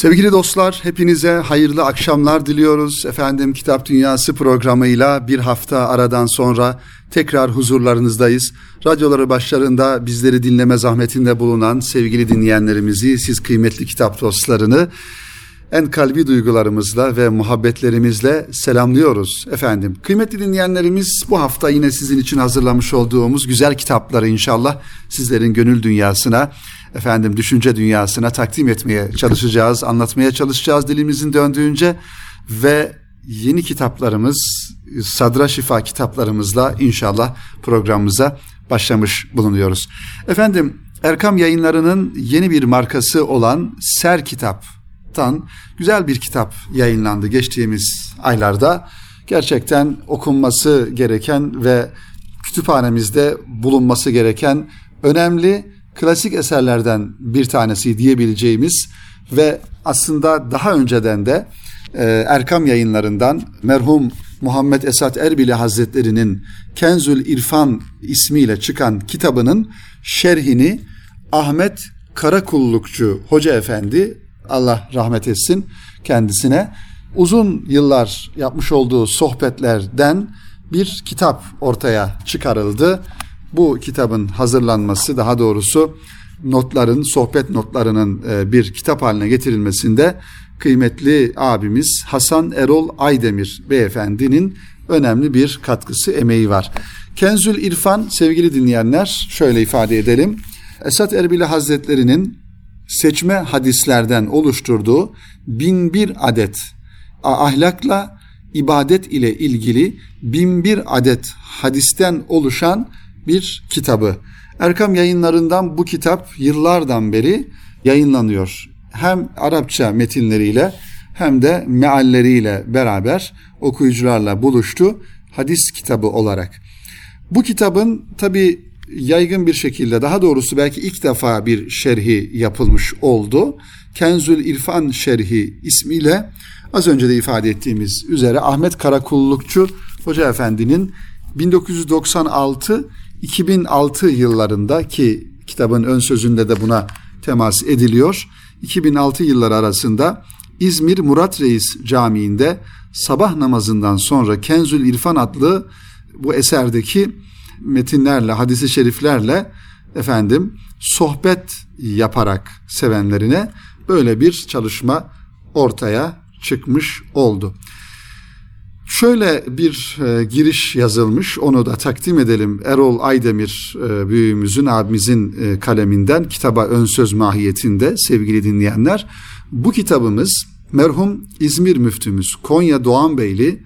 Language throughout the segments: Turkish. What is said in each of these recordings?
Sevgili dostlar, hepinize hayırlı akşamlar diliyoruz. Efendim Kitap Dünyası programıyla bir hafta aradan sonra tekrar huzurlarınızdayız. Radyoları başlarında bizleri dinleme zahmetinde bulunan sevgili dinleyenlerimizi, siz kıymetli kitap dostlarını en kalbi duygularımızla ve muhabbetlerimizle selamlıyoruz efendim. Kıymetli dinleyenlerimiz bu hafta yine sizin için hazırlamış olduğumuz güzel kitapları inşallah sizlerin gönül dünyasına efendim düşünce dünyasına takdim etmeye çalışacağız, anlatmaya çalışacağız dilimizin döndüğünce ve yeni kitaplarımız, Sadra Şifa kitaplarımızla inşallah programımıza başlamış bulunuyoruz. Efendim Erkam Yayınları'nın yeni bir markası olan Ser Kitap'tan güzel bir kitap yayınlandı geçtiğimiz aylarda. Gerçekten okunması gereken ve kütüphanemizde bulunması gereken önemli klasik eserlerden bir tanesi diyebileceğimiz ve aslında daha önceden de e, Erkam yayınlarından merhum Muhammed Esat Erbili Hazretleri'nin Kenzül İrfan ismiyle çıkan kitabının şerhini Ahmet Karakullukçu Hoca Efendi Allah rahmet etsin kendisine uzun yıllar yapmış olduğu sohbetlerden bir kitap ortaya çıkarıldı bu kitabın hazırlanması daha doğrusu notların, sohbet notlarının e, bir kitap haline getirilmesinde kıymetli abimiz Hasan Erol Aydemir beyefendinin önemli bir katkısı, emeği var. Kenzül İrfan sevgili dinleyenler şöyle ifade edelim. Esat Erbili Hazretleri'nin seçme hadislerden oluşturduğu bin bir adet ahlakla ibadet ile ilgili bin bir adet hadisten oluşan bir kitabı. Erkam yayınlarından bu kitap yıllardan beri yayınlanıyor. Hem Arapça metinleriyle hem de mealleriyle beraber okuyucularla buluştu hadis kitabı olarak. Bu kitabın tabi yaygın bir şekilde daha doğrusu belki ilk defa bir şerhi yapılmış oldu. Kenzül İrfan şerhi ismiyle az önce de ifade ettiğimiz üzere Ahmet Karakullukçu Hoca Efendi'nin 1996 2006 yıllarında ki kitabın ön sözünde de buna temas ediliyor. 2006 yılları arasında İzmir Murat Reis Camii'nde sabah namazından sonra Kenzül İrfan adlı bu eserdeki metinlerle, hadisi şeriflerle efendim sohbet yaparak sevenlerine böyle bir çalışma ortaya çıkmış oldu. Şöyle bir e, giriş yazılmış, onu da takdim edelim. Erol Aydemir e, büyüğümüzün, abimizin e, kaleminden kitaba ön söz mahiyetinde sevgili dinleyenler. Bu kitabımız merhum İzmir müftümüz Konya Doğan Beyli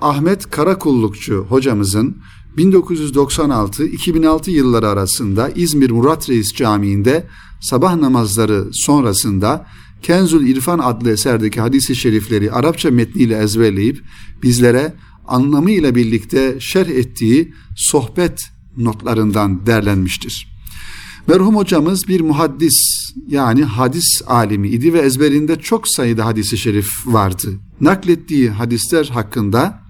Ahmet Karakullukçu hocamızın 1996-2006 yılları arasında İzmir Murat Reis Camii'nde sabah namazları sonrasında Kenzul İrfan adlı eserdeki hadisi şerifleri Arapça metniyle ezberleyip bizlere anlamıyla birlikte şerh ettiği sohbet notlarından derlenmiştir. Merhum hocamız bir muhaddis yani hadis alimi idi ve ezberinde çok sayıda hadisi şerif vardı. Naklettiği hadisler hakkında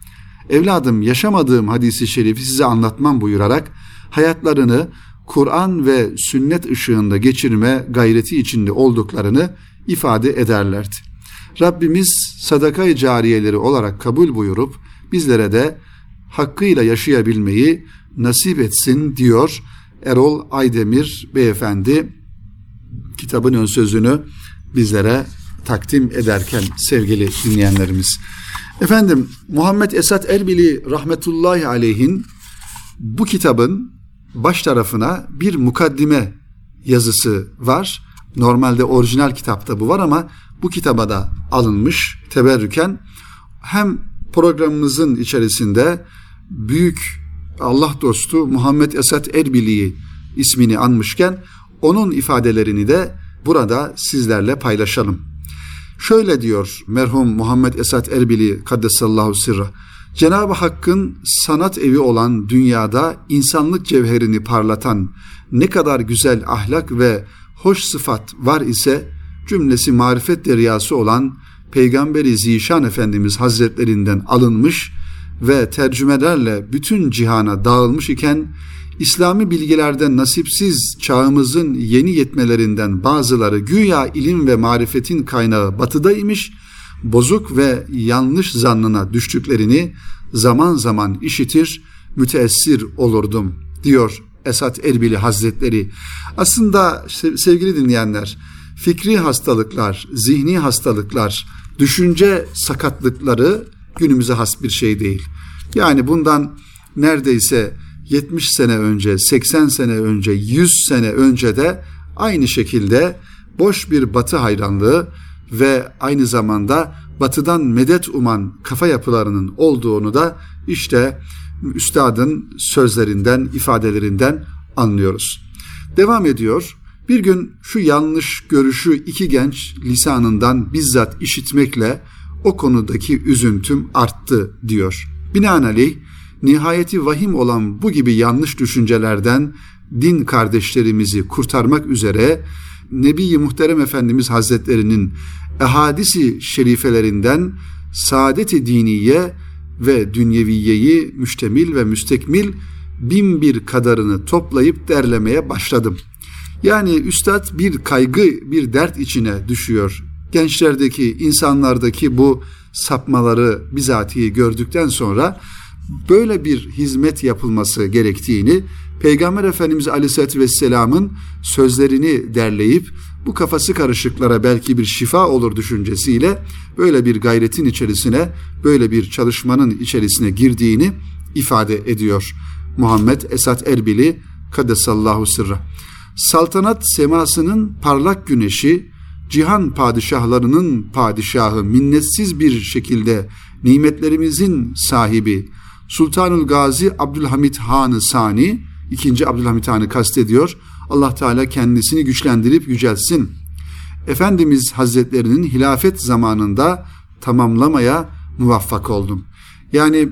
evladım yaşamadığım hadisi şerifi size anlatmam buyurarak hayatlarını Kur'an ve sünnet ışığında geçirme gayreti içinde olduklarını ifade ederlerdi. Rabbimiz sadakayı cariyeleri olarak kabul buyurup bizlere de hakkıyla yaşayabilmeyi nasip etsin diyor Erol Aydemir beyefendi kitabın ön sözünü bizlere takdim ederken sevgili dinleyenlerimiz. Efendim Muhammed Esat Erbili rahmetullahi aleyhin bu kitabın baş tarafına bir mukaddime yazısı var. Normalde orijinal kitapta bu var ama bu kitaba da alınmış teberrüken hem programımızın içerisinde büyük Allah dostu Muhammed Esat Erbili'yi ismini anmışken onun ifadelerini de burada sizlerle paylaşalım. Şöyle diyor merhum Muhammed Esat Erbili Kaddesallahu sirra. Cenab-ı Hakk'ın sanat evi olan dünyada insanlık cevherini parlatan ne kadar güzel ahlak ve hoş sıfat var ise cümlesi marifet deryası olan Peygamberi Zişan Efendimiz Hazretlerinden alınmış ve tercümelerle bütün cihana dağılmış iken İslami bilgilerde nasipsiz çağımızın yeni yetmelerinden bazıları güya ilim ve marifetin kaynağı batıdaymış, bozuk ve yanlış zannına düştüklerini zaman zaman işitir, müteessir olurdum diyor Esat Erbili Hazretleri. Aslında sevgili dinleyenler, fikri hastalıklar, zihni hastalıklar, düşünce sakatlıkları günümüze has bir şey değil. Yani bundan neredeyse 70 sene önce, 80 sene önce, 100 sene önce de aynı şekilde boş bir batı hayranlığı ve aynı zamanda batıdan medet uman kafa yapılarının olduğunu da işte üstadın sözlerinden, ifadelerinden anlıyoruz. Devam ediyor. Bir gün şu yanlış görüşü iki genç lisanından bizzat işitmekle o konudaki üzüntüm arttı diyor. Binaenaleyh nihayeti vahim olan bu gibi yanlış düşüncelerden din kardeşlerimizi kurtarmak üzere Nebi Muhterem Efendimiz Hazretlerinin ehadisi şerifelerinden saadet-i diniye ve dünyeviyeyi müştemil ve müstekmil bin bir kadarını toplayıp derlemeye başladım. Yani üstad bir kaygı, bir dert içine düşüyor. Gençlerdeki, insanlardaki bu sapmaları bizatihi gördükten sonra böyle bir hizmet yapılması gerektiğini Peygamber Efendimiz Aleyhisselatü Vesselam'ın sözlerini derleyip bu kafası karışıklara belki bir şifa olur düşüncesiyle böyle bir gayretin içerisine, böyle bir çalışmanın içerisine girdiğini ifade ediyor. Muhammed Esat Erbili Kadesallahu sırra. Saltanat semasının parlak güneşi, cihan padişahlarının padişahı, minnetsiz bir şekilde nimetlerimizin sahibi, Sultanul Gazi Abdülhamit Han Sani, ikinci Abdülhamit Han'ı kastediyor. Allah Teala kendisini güçlendirip yücelsin. Efendimiz Hazretlerinin hilafet zamanında tamamlamaya muvaffak oldum. Yani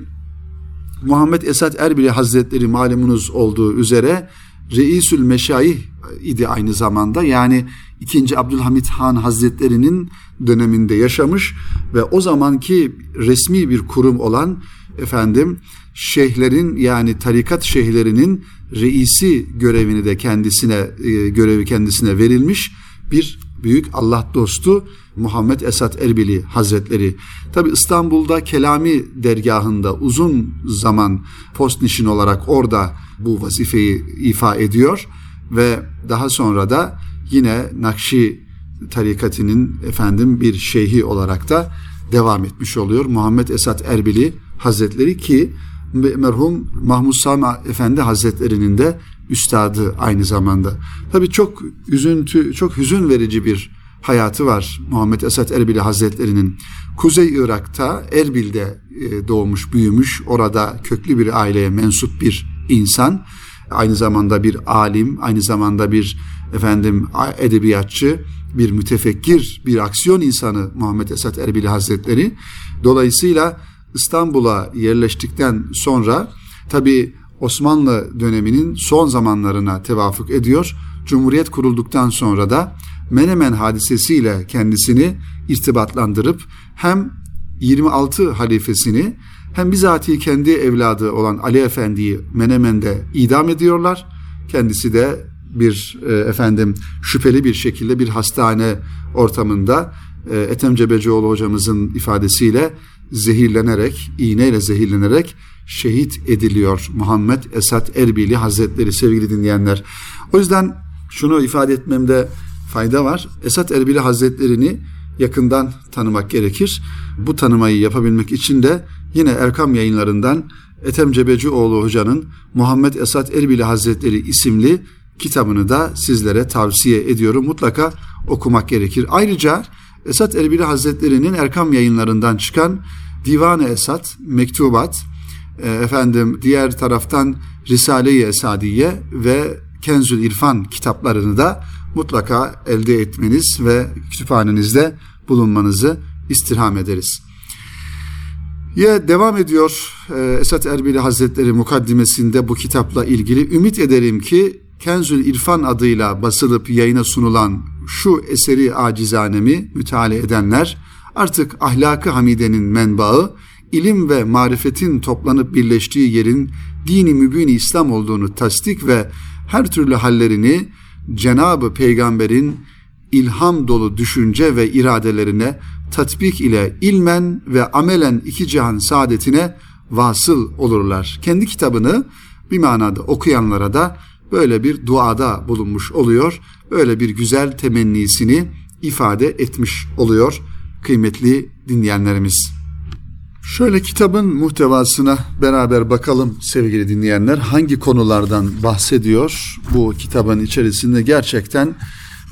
Muhammed Esat Erbili Hazretleri malumunuz olduğu üzere Reisül Meşayih idi aynı zamanda. Yani 2. Abdülhamit Han Hazretleri'nin döneminde yaşamış ve o zamanki resmi bir kurum olan efendim şeyhlerin yani tarikat şeyhlerinin reisi görevini de kendisine e, görevi kendisine verilmiş bir büyük Allah dostu Muhammed Esat Erbili Hazretleri. Tabi İstanbul'da Kelami dergahında uzun zaman post nişin olarak orada bu vazifeyi ifa ediyor ve daha sonra da yine Nakşi tarikatının efendim bir şeyhi olarak da devam etmiş oluyor. Muhammed Esat Erbili Hazretleri ki merhum Mahmud Sami Efendi Hazretleri'nin de üstadı aynı zamanda. Tabii çok üzüntü, çok hüzün verici bir hayatı var Muhammed Esat Erbili Hazretleri'nin. Kuzey Irak'ta Erbil'de e, doğmuş, büyümüş, orada köklü bir aileye mensup bir insan. Aynı zamanda bir alim, aynı zamanda bir efendim edebiyatçı, bir mütefekkir, bir aksiyon insanı Muhammed Esat Erbili Hazretleri. Dolayısıyla İstanbul'a yerleştikten sonra tabi Osmanlı döneminin son zamanlarına tevafuk ediyor. Cumhuriyet kurulduktan sonra da Menemen hadisesiyle kendisini irtibatlandırıp hem 26 halifesini hem bizatihi kendi evladı olan Ali Efendi'yi Menemen'de idam ediyorlar. Kendisi de bir e, efendim şüpheli bir şekilde bir hastane ortamında e, Cebecioğlu hocamızın ifadesiyle zehirlenerek, iğneyle zehirlenerek şehit ediliyor Muhammed Esat Erbili Hazretleri sevgili dinleyenler. O yüzden şunu ifade etmemde fayda var. Esat Erbili Hazretlerini yakından tanımak gerekir. Bu tanımayı yapabilmek için de yine Erkam yayınlarından Ethem Cebecioğlu hocanın Muhammed Esat Erbili Hazretleri isimli kitabını da sizlere tavsiye ediyorum. Mutlaka okumak gerekir. Ayrıca Esat Erbili Hazretleri'nin Erkam yayınlarından çıkan Divan-ı Esat, Mektubat, e, efendim diğer taraftan Risale-i Esadiye ve Kenzül İrfan kitaplarını da mutlaka elde etmeniz ve kütüphanenizde bulunmanızı istirham ederiz. Ya devam ediyor e, Esat Erbili Hazretleri mukaddimesinde bu kitapla ilgili. Ümit ederim ki Kenzül İrfan adıyla basılıp yayına sunulan şu eseri acizanemi müteala edenler artık ahlakı hamidenin menbaı, ilim ve marifetin toplanıp birleştiği yerin dini mübini İslam olduğunu tasdik ve her türlü hallerini Cenabı Peygamber'in ilham dolu düşünce ve iradelerine tatbik ile ilmen ve amelen iki cihan saadetine vasıl olurlar. Kendi kitabını bir manada okuyanlara da böyle bir duada bulunmuş oluyor. Böyle bir güzel temennisini ifade etmiş oluyor kıymetli dinleyenlerimiz. Şöyle kitabın muhtevasına beraber bakalım sevgili dinleyenler. Hangi konulardan bahsediyor? Bu kitabın içerisinde gerçekten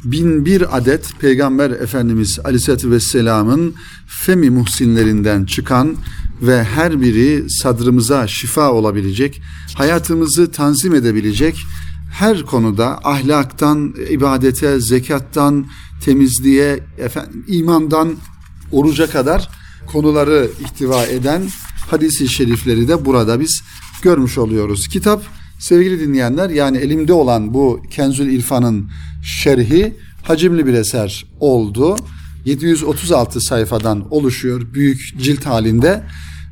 bin bir adet Peygamber Efendimiz Aleyhisselatü Vesselam'ın femi muhsinlerinden çıkan ve her biri sadrımıza şifa olabilecek, hayatımızı tanzim edebilecek, her konuda ahlaktan, ibadete, zekattan, temizliğe, efendim, imandan, oruca kadar konuları ihtiva eden hadisi şerifleri de burada biz görmüş oluyoruz. Kitap sevgili dinleyenler yani elimde olan bu Kenzül İrfan'ın şerhi hacimli bir eser oldu. 736 sayfadan oluşuyor büyük cilt halinde.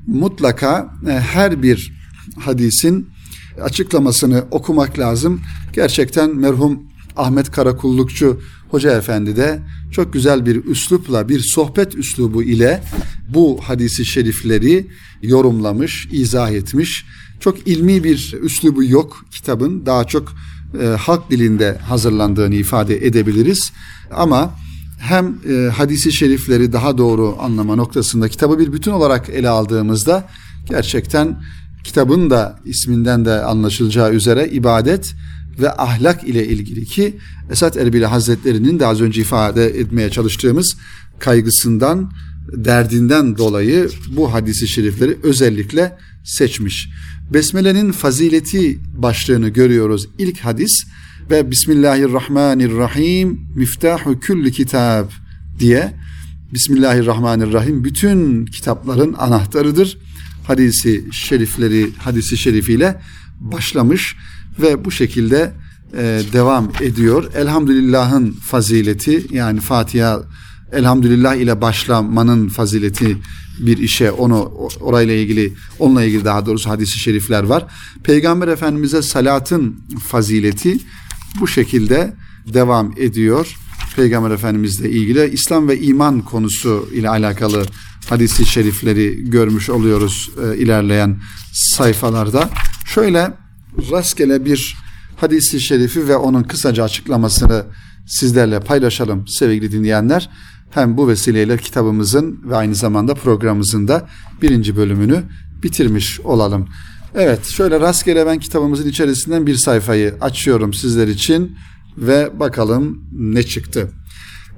Mutlaka e, her bir hadisin açıklamasını okumak lazım. Gerçekten merhum Ahmet Karakullukçu Hoca Efendi de çok güzel bir üslupla, bir sohbet üslubu ile bu hadisi şerifleri yorumlamış, izah etmiş. Çok ilmi bir üslubu yok kitabın. Daha çok e, halk dilinde hazırlandığını ifade edebiliriz. Ama hem e, hadisi şerifleri daha doğru anlama noktasında kitabı bir bütün olarak ele aldığımızda gerçekten kitabın da isminden de anlaşılacağı üzere ibadet ve ahlak ile ilgili ki Esat Erbili Hazretleri'nin de az önce ifade etmeye çalıştığımız kaygısından, derdinden dolayı bu hadisi şerifleri özellikle seçmiş. Besmele'nin fazileti başlığını görüyoruz. İlk hadis ve Bismillahirrahmanirrahim miftahu külli kitab diye Bismillahirrahmanirrahim bütün kitapların anahtarıdır. Hadisi şerifleri hadisi şerifiyle başlamış ve bu şekilde e, devam ediyor. Elhamdülillah'ın fazileti yani Fatiha elhamdülillah ile başlamanın fazileti bir işe onu orayla ilgili onunla ilgili daha doğrusu hadisi şerifler var. Peygamber Efendimize salatın fazileti bu şekilde devam ediyor. Peygamber Efendimizle ilgili İslam ve iman konusu ile alakalı hadisi şerifleri görmüş oluyoruz e, ilerleyen sayfalarda. Şöyle rastgele bir hadisi şerifi ve onun kısaca açıklamasını sizlerle paylaşalım sevgili dinleyenler. Hem bu vesileyle kitabımızın ve aynı zamanda programımızın da birinci bölümünü bitirmiş olalım. Evet şöyle rastgele ben kitabımızın içerisinden bir sayfayı açıyorum sizler için ve bakalım ne çıktı.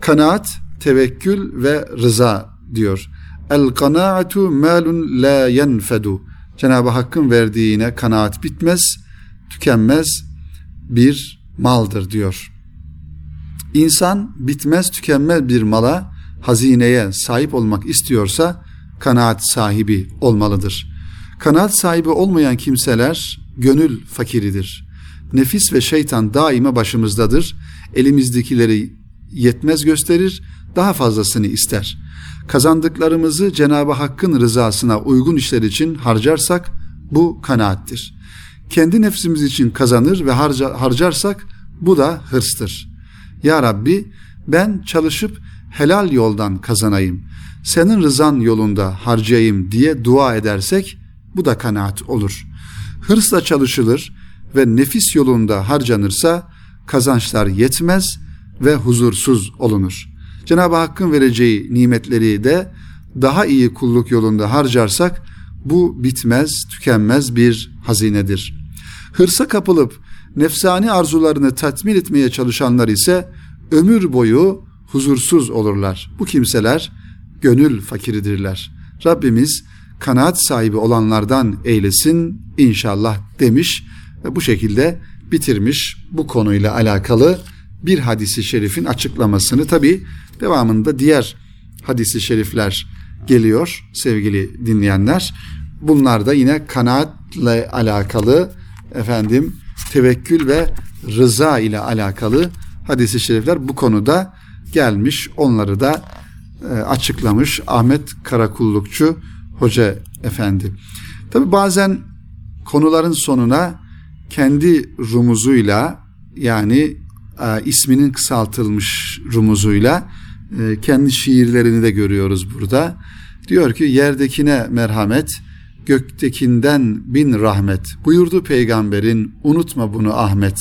Kanaat, tevekkül ve rıza diyor. El kanaatu malun la yenfedu. Cenab-ı Hakk'ın verdiğine kanaat bitmez, tükenmez bir maldır diyor. İnsan bitmez tükenmez bir mala, hazineye sahip olmak istiyorsa kanaat sahibi olmalıdır. Kanaat sahibi olmayan kimseler gönül fakiridir. Nefis ve şeytan daima başımızdadır. Elimizdekileri yetmez gösterir, daha fazlasını ister. Kazandıklarımızı Cenab-ı Hakk'ın rızasına uygun işler için harcarsak bu kanaattir. Kendi nefsimiz için kazanır ve harca, harcarsak bu da hırstır. Ya Rabbi ben çalışıp helal yoldan kazanayım. Senin rızan yolunda harcayayım diye dua edersek bu da kanaat olur. Hırsla çalışılır ve nefis yolunda harcanırsa kazançlar yetmez ve huzursuz olunur. Cenab-ı Hakk'ın vereceği nimetleri de daha iyi kulluk yolunda harcarsak bu bitmez, tükenmez bir hazinedir. Hırsa kapılıp nefsani arzularını tatmin etmeye çalışanlar ise ömür boyu huzursuz olurlar. Bu kimseler gönül fakiridirler. Rabbimiz kanaat sahibi olanlardan eylesin inşallah demiş ve bu şekilde bitirmiş bu konuyla alakalı bir hadisi şerifin açıklamasını tabi devamında diğer hadisi şerifler geliyor sevgili dinleyenler. Bunlar da yine kanaatle alakalı efendim tevekkül ve rıza ile alakalı hadisi şerifler bu konuda gelmiş. Onları da e, açıklamış Ahmet Karakullukçu Hoca Efendi. Tabi bazen konuların sonuna kendi rumuzuyla yani e, isminin kısaltılmış rumuzuyla e, kendi şiirlerini de görüyoruz burada. Diyor ki yerdekine merhamet, göktekinden bin rahmet. Buyurdu peygamberin unutma bunu Ahmet.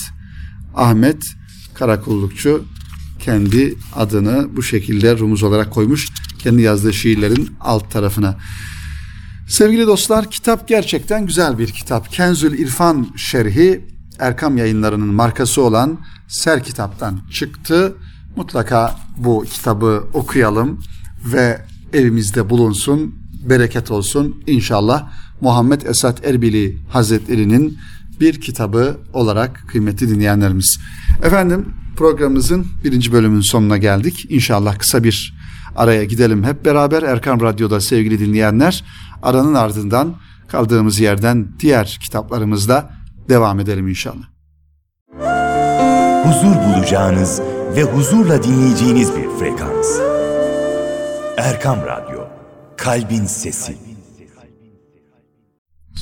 Ahmet karakullukçu kendi adını bu şekilde rumuz olarak koymuş kendi yazdığı şiirlerin alt tarafına. Sevgili dostlar kitap gerçekten güzel bir kitap. Kenzül İrfan şerhi Erkam yayınlarının markası olan Ser kitaptan çıktı. Mutlaka bu kitabı okuyalım ve evimizde bulunsun, bereket olsun inşallah. Muhammed Esat Erbili Hazretleri'nin bir kitabı olarak kıymetli dinleyenlerimiz. Efendim programımızın birinci bölümünün sonuna geldik. İnşallah kısa bir araya gidelim hep beraber Erkan Radyo'da sevgili dinleyenler. Aranın ardından kaldığımız yerden diğer kitaplarımızda devam edelim inşallah. Huzur bulacağınız ve huzurla dinleyeceğiniz bir frekans. Erkam Radyo, Kalbin Sesi.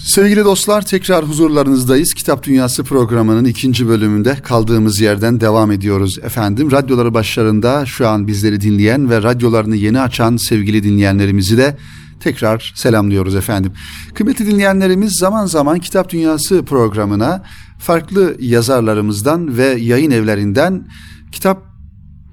Sevgili dostlar tekrar huzurlarınızdayız. Kitap Dünyası programının ikinci bölümünde kaldığımız yerden devam ediyoruz efendim. Radyoları başlarında şu an bizleri dinleyen ve radyolarını yeni açan sevgili dinleyenlerimizi de tekrar selamlıyoruz efendim. Kıymetli dinleyenlerimiz zaman zaman Kitap Dünyası programına farklı yazarlarımızdan ve yayın evlerinden kitap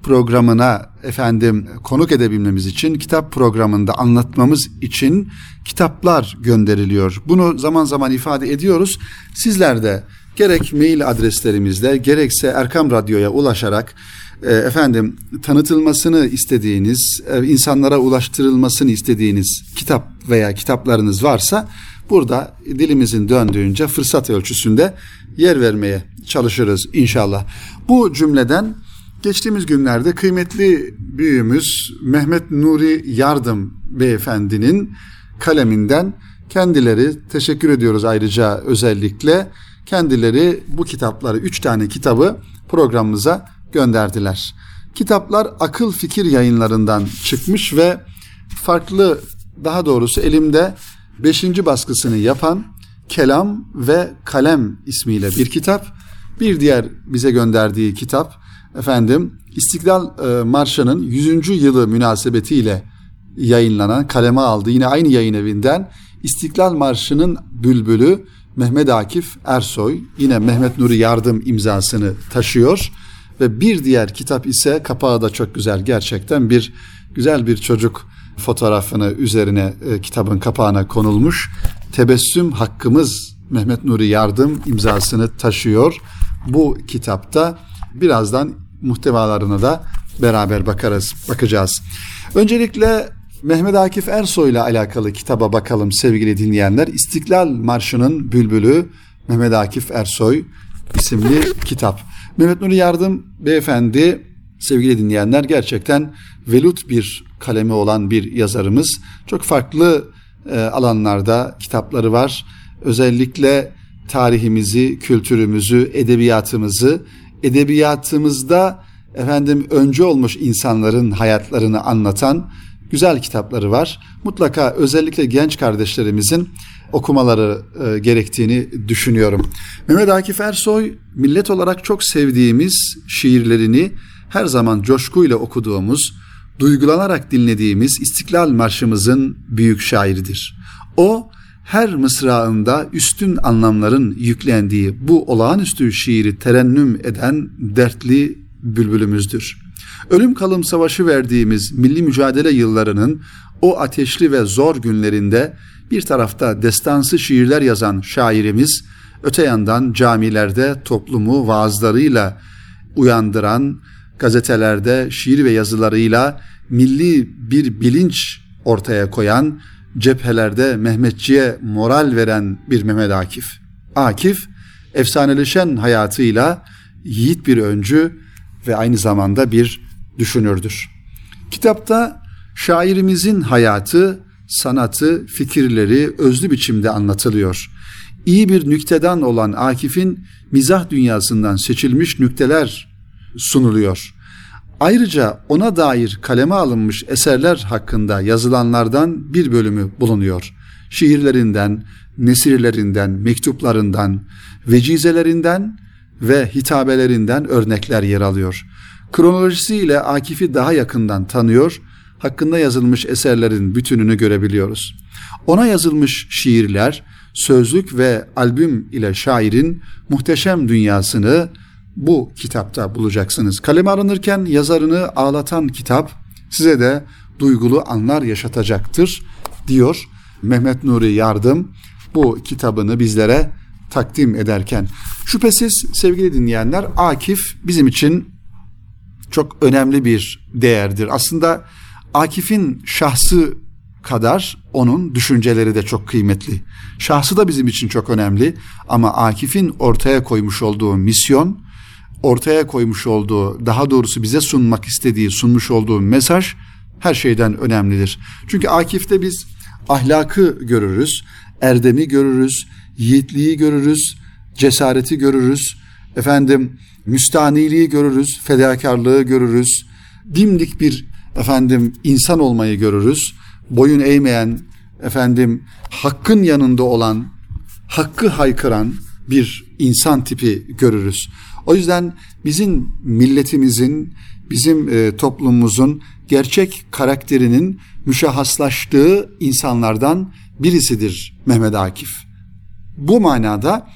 programına efendim konuk edebilmemiz için kitap programında anlatmamız için kitaplar gönderiliyor. Bunu zaman zaman ifade ediyoruz. Sizler de gerek mail adreslerimizde gerekse Erkam Radyo'ya ulaşarak e, efendim tanıtılmasını istediğiniz, e, insanlara ulaştırılmasını istediğiniz kitap veya kitaplarınız varsa burada dilimizin döndüğünce fırsat ölçüsünde yer vermeye çalışırız inşallah. Bu cümleden geçtiğimiz günlerde kıymetli büyüğümüz Mehmet Nuri Yardım beyefendinin kaleminden kendileri teşekkür ediyoruz ayrıca özellikle kendileri bu kitapları üç tane kitabı programımıza gönderdiler. Kitaplar akıl fikir yayınlarından çıkmış ve farklı daha doğrusu elimde beşinci baskısını yapan Kelam ve Kalem ismiyle bir kitap. Bir diğer bize gönderdiği kitap efendim İstiklal e, Marşı'nın 100. yılı münasebetiyle yayınlanan kaleme aldı. Yine aynı yayın evinden İstiklal Marşı'nın bülbülü Mehmet Akif Ersoy yine Mehmet Nuri Yardım imzasını taşıyor ve bir diğer kitap ise kapağı da çok güzel gerçekten bir güzel bir çocuk fotoğrafını üzerine e, kitabın kapağına konulmuş. Tebessüm Hakkımız Mehmet Nuri Yardım imzasını taşıyor. Bu kitapta birazdan muhtevalarına da beraber bakarız, bakacağız. Öncelikle Mehmet Akif Ersoy ile alakalı kitaba bakalım sevgili dinleyenler. İstiklal Marşı'nın bülbülü Mehmet Akif Ersoy isimli kitap. Mehmet Nuri Yardım beyefendi sevgili dinleyenler gerçekten velut bir kalemi olan bir yazarımız. Çok farklı e, alanlarda kitapları var. Özellikle tarihimizi, kültürümüzü, edebiyatımızı, edebiyatımızda efendim önce olmuş insanların hayatlarını anlatan güzel kitapları var. Mutlaka özellikle genç kardeşlerimizin okumaları e, gerektiğini düşünüyorum. Mehmet Akif Ersoy millet olarak çok sevdiğimiz şiirlerini her zaman coşkuyla okuduğumuz, duygulanarak dinlediğimiz İstiklal Marşımızın büyük şairidir. O her mısrağında üstün anlamların yüklendiği bu olağanüstü şiiri terennüm eden dertli bülbülümüzdür. Ölüm kalım savaşı verdiğimiz milli mücadele yıllarının o ateşli ve zor günlerinde bir tarafta destansı şiirler yazan şairimiz, öte yandan camilerde toplumu vaazlarıyla uyandıran, gazetelerde şiir ve yazılarıyla milli bir bilinç ortaya koyan, cephelerde Mehmetçiye moral veren bir Mehmet Akif. Akif, efsaneleşen hayatıyla yiğit bir öncü ve aynı zamanda bir düşünürdür. Kitapta şairimizin hayatı, sanatı, fikirleri özlü biçimde anlatılıyor. İyi bir nüktedan olan Akif'in mizah dünyasından seçilmiş nükteler sunuluyor. Ayrıca ona dair kaleme alınmış eserler hakkında yazılanlardan bir bölümü bulunuyor. şiirlerinden, nesirlerinden, mektuplarından, vecizelerinden ve hitabelerinden örnekler yer alıyor. Kronolojisiyle Akif'i daha yakından tanıyor, hakkında yazılmış eserlerin bütününü görebiliyoruz. Ona yazılmış şiirler, sözlük ve albüm ile şairin muhteşem dünyasını bu kitapta bulacaksınız. Kaleme alınırken yazarını ağlatan kitap size de duygulu anlar yaşatacaktır diyor Mehmet Nuri Yardım bu kitabını bizlere takdim ederken. Şüphesiz sevgili dinleyenler Akif bizim için çok önemli bir değerdir. Aslında Akif'in şahsı kadar onun düşünceleri de çok kıymetli. Şahsı da bizim için çok önemli ama Akif'in ortaya koymuş olduğu misyon, ortaya koymuş olduğu, daha doğrusu bize sunmak istediği, sunmuş olduğu mesaj her şeyden önemlidir. Çünkü Akif'te biz ahlakı görürüz, erdemi görürüz, yiğitliği görürüz, cesareti görürüz, efendim müstaniliği görürüz, fedakarlığı görürüz, dimdik bir efendim insan olmayı görürüz. Boyun eğmeyen, efendim hakkın yanında olan, hakkı haykıran bir insan tipi görürüz. O yüzden bizim milletimizin, bizim e, toplumumuzun gerçek karakterinin müşahhaslaştığı insanlardan birisidir Mehmet Akif. Bu manada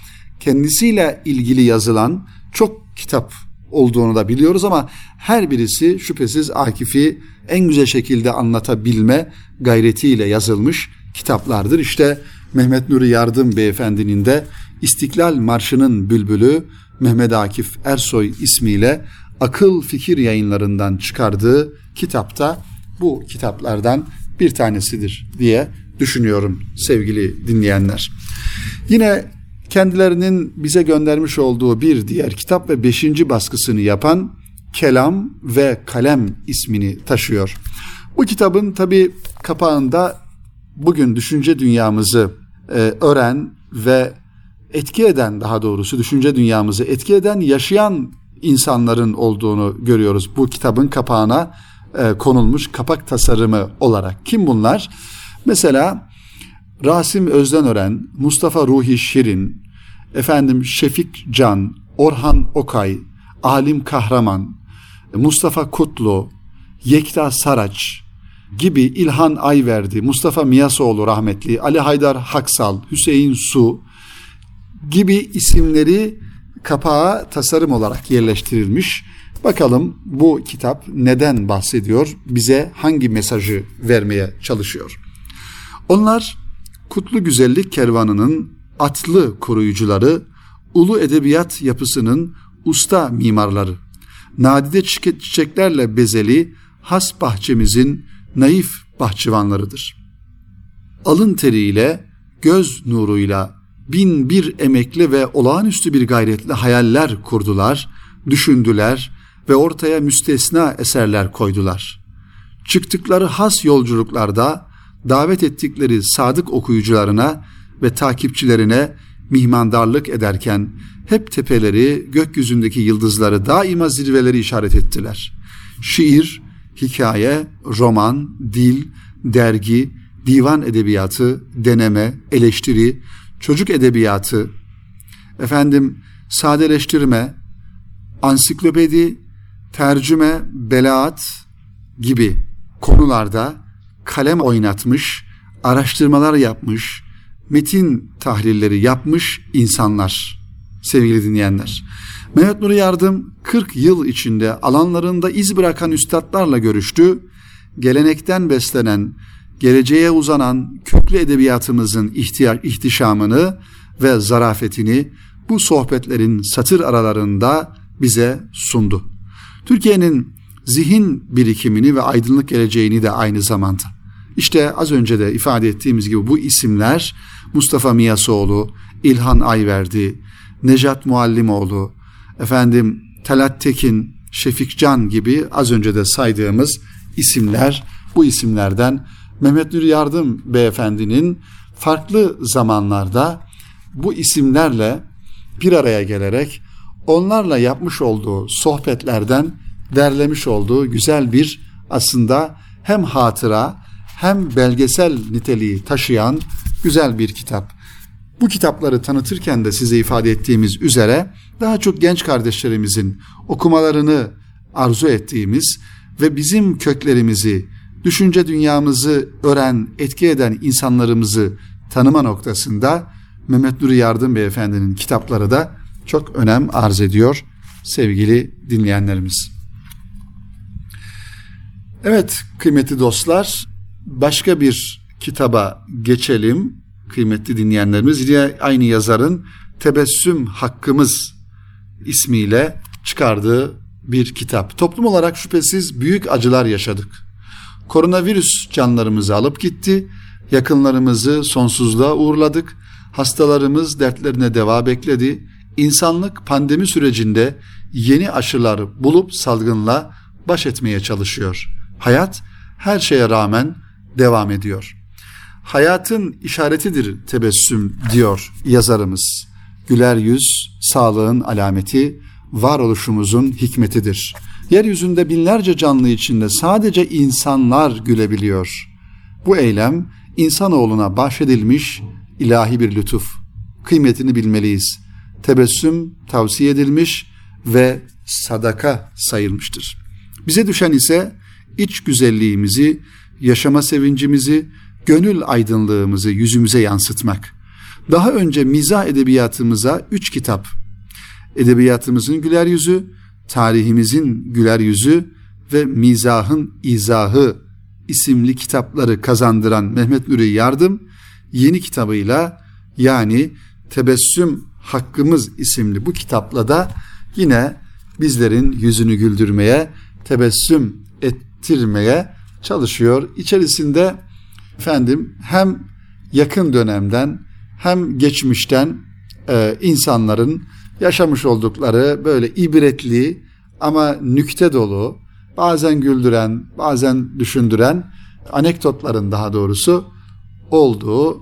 kendisiyle ilgili yazılan çok kitap olduğunu da biliyoruz ama her birisi şüphesiz Akif'i en güzel şekilde anlatabilme gayretiyle yazılmış kitaplardır. İşte Mehmet Nuri Yardım Beyefendinin de İstiklal Marşı'nın bülbülü Mehmet Akif Ersoy ismiyle akıl fikir yayınlarından çıkardığı kitapta bu kitaplardan bir tanesidir diye düşünüyorum sevgili dinleyenler. Yine kendilerinin bize göndermiş olduğu bir diğer kitap ve beşinci baskısını yapan Kelam ve Kalem ismini taşıyor. Bu kitabın tabi kapağında bugün düşünce dünyamızı e, öğren ve etki eden daha doğrusu düşünce dünyamızı etki eden yaşayan insanların olduğunu görüyoruz. Bu kitabın kapağına e, konulmuş kapak tasarımı olarak. Kim bunlar? Mesela Rasim Özdenören, Mustafa Ruhi Şirin, efendim Şefik Can, Orhan Okay, Alim Kahraman, Mustafa Kutlu, Yekta Saraç gibi İlhan Ayverdi, Mustafa Miyasoğlu rahmetli, Ali Haydar Haksal, Hüseyin Su gibi isimleri kapağa tasarım olarak yerleştirilmiş. Bakalım bu kitap neden bahsediyor? Bize hangi mesajı vermeye çalışıyor? Onlar Kutlu Güzellik Kervanı'nın atlı koruyucuları, ulu edebiyat yapısının usta mimarları, nadide çiçeklerle bezeli has bahçemizin naif bahçıvanlarıdır. Alın teriyle, göz nuruyla bin bir emekli ve olağanüstü bir gayretle hayaller kurdular, düşündüler ve ortaya müstesna eserler koydular. Çıktıkları has yolculuklarda davet ettikleri sadık okuyucularına ve takipçilerine mihmandarlık ederken hep tepeleri, gökyüzündeki yıldızları daima zirveleri işaret ettiler. Şiir, hikaye, roman, dil, dergi, divan edebiyatı, deneme, eleştiri, çocuk edebiyatı, efendim sadeleştirme, ansiklopedi, tercüme, belaat gibi konularda kalem oynatmış, araştırmalar yapmış, metin tahlilleri yapmış insanlar sevgili dinleyenler. Mehmet Nuri Yardım 40 yıl içinde alanlarında iz bırakan üstadlarla görüştü. Gelenekten beslenen, geleceğe uzanan köklü edebiyatımızın ihtiyaç, ihtişamını ve zarafetini bu sohbetlerin satır aralarında bize sundu. Türkiye'nin zihin birikimini ve aydınlık geleceğini de aynı zamanda. İşte az önce de ifade ettiğimiz gibi bu isimler Mustafa Miyasoğlu, İlhan Ayverdi, Nejat Muallimoğlu, efendim Talat Tekin, Şefik Can gibi az önce de saydığımız isimler bu isimlerden Mehmet Nuri Yardım beyefendinin farklı zamanlarda bu isimlerle bir araya gelerek onlarla yapmış olduğu sohbetlerden derlemiş olduğu güzel bir aslında hem hatıra hem belgesel niteliği taşıyan güzel bir kitap. Bu kitapları tanıtırken de size ifade ettiğimiz üzere daha çok genç kardeşlerimizin okumalarını arzu ettiğimiz ve bizim köklerimizi, düşünce dünyamızı öğren, etki eden insanlarımızı tanıma noktasında Mehmet Nuri Yardım Beyefendinin kitapları da çok önem arz ediyor sevgili dinleyenlerimiz. Evet kıymetli dostlar başka bir kitaba geçelim kıymetli dinleyenlerimiz. Yine aynı yazarın Tebessüm Hakkımız ismiyle çıkardığı bir kitap. Toplum olarak şüphesiz büyük acılar yaşadık. Koronavirüs canlarımızı alıp gitti, yakınlarımızı sonsuzluğa uğurladık, hastalarımız dertlerine deva bekledi, İnsanlık pandemi sürecinde yeni aşılar bulup salgınla baş etmeye çalışıyor. Hayat her şeye rağmen devam ediyor. Hayatın işaretidir tebessüm diyor yazarımız. Güler yüz sağlığın alameti, varoluşumuzun hikmetidir. Yeryüzünde binlerce canlı içinde sadece insanlar gülebiliyor. Bu eylem insanoğluna bahşedilmiş ilahi bir lütuf. Kıymetini bilmeliyiz. Tebessüm tavsiye edilmiş ve sadaka sayılmıştır. Bize düşen ise iç güzelliğimizi, yaşama sevincimizi, gönül aydınlığımızı yüzümüze yansıtmak. Daha önce mizah edebiyatımıza üç kitap, edebiyatımızın güler yüzü, tarihimizin güler yüzü ve mizahın izahı isimli kitapları kazandıran Mehmet Nuri Yardım yeni kitabıyla yani Tebessüm Hakkımız isimli bu kitapla da yine bizlerin yüzünü güldürmeye, tebessüm ettirmeye çalışıyor. İçerisinde efendim hem yakın dönemden hem geçmişten e, insanların yaşamış oldukları böyle ibretli ama nükte dolu, bazen güldüren, bazen düşündüren anekdotların daha doğrusu olduğu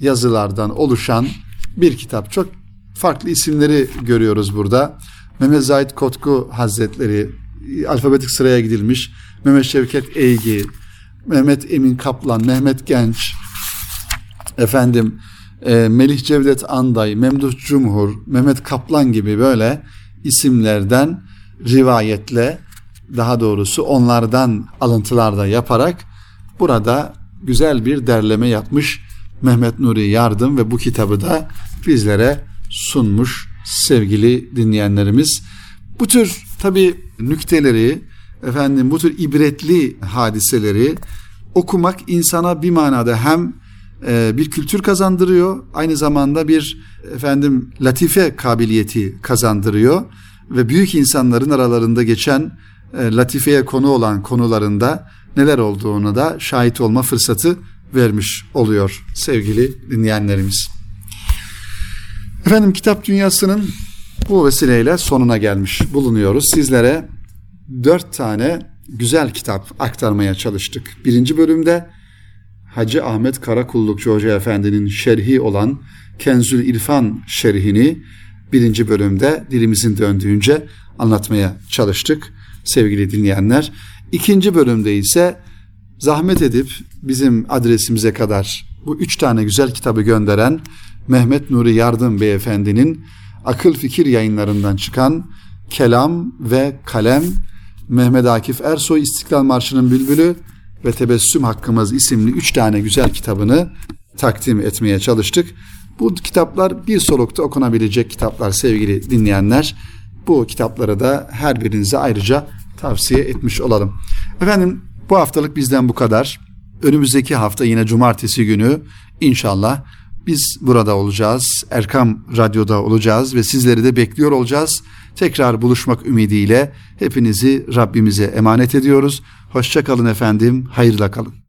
yazılardan oluşan bir kitap. Çok farklı isimleri görüyoruz burada. Mehmet Zahid Kotku Hazretleri alfabetik sıraya gidilmiş. Mehmet Şevket Eygi, Mehmet Emin Kaplan, Mehmet Genç, efendim e, Melih Cevdet Anday, Memduh Cumhur, Mehmet Kaplan gibi böyle isimlerden rivayetle daha doğrusu onlardan alıntılar da yaparak burada güzel bir derleme yapmış Mehmet Nuri Yardım ve bu kitabı da bizlere sunmuş sevgili dinleyenlerimiz. Bu tür tabi nükteleri efendim bu tür ibretli hadiseleri okumak insana bir manada hem e, bir kültür kazandırıyor aynı zamanda bir efendim latife kabiliyeti kazandırıyor ve büyük insanların aralarında geçen e, latifeye konu olan konularında neler olduğunu da şahit olma fırsatı vermiş oluyor sevgili dinleyenlerimiz. Efendim kitap dünyasının bu vesileyle sonuna gelmiş bulunuyoruz. Sizlere dört tane güzel kitap aktarmaya çalıştık. Birinci bölümde Hacı Ahmet Karakullukçu Hoca Efendi'nin şerhi olan Kenzül İrfan şerhini birinci bölümde dilimizin döndüğünce anlatmaya çalıştık sevgili dinleyenler. İkinci bölümde ise zahmet edip bizim adresimize kadar bu üç tane güzel kitabı gönderen Mehmet Nuri Yardım Beyefendinin akıl fikir yayınlarından çıkan Kelam ve Kalem Mehmet Akif Ersoy İstiklal Marşı'nın bülbülü ve Tebessüm Hakkımız isimli üç tane güzel kitabını takdim etmeye çalıştık. Bu kitaplar bir solukta okunabilecek kitaplar sevgili dinleyenler. Bu kitapları da her birinize ayrıca tavsiye etmiş olalım. Efendim bu haftalık bizden bu kadar. Önümüzdeki hafta yine cumartesi günü inşallah biz burada olacağız. Erkam Radyo'da olacağız ve sizleri de bekliyor olacağız. Tekrar buluşmak ümidiyle hepinizi Rabbimize emanet ediyoruz. Hoşçakalın efendim, hayırla kalın.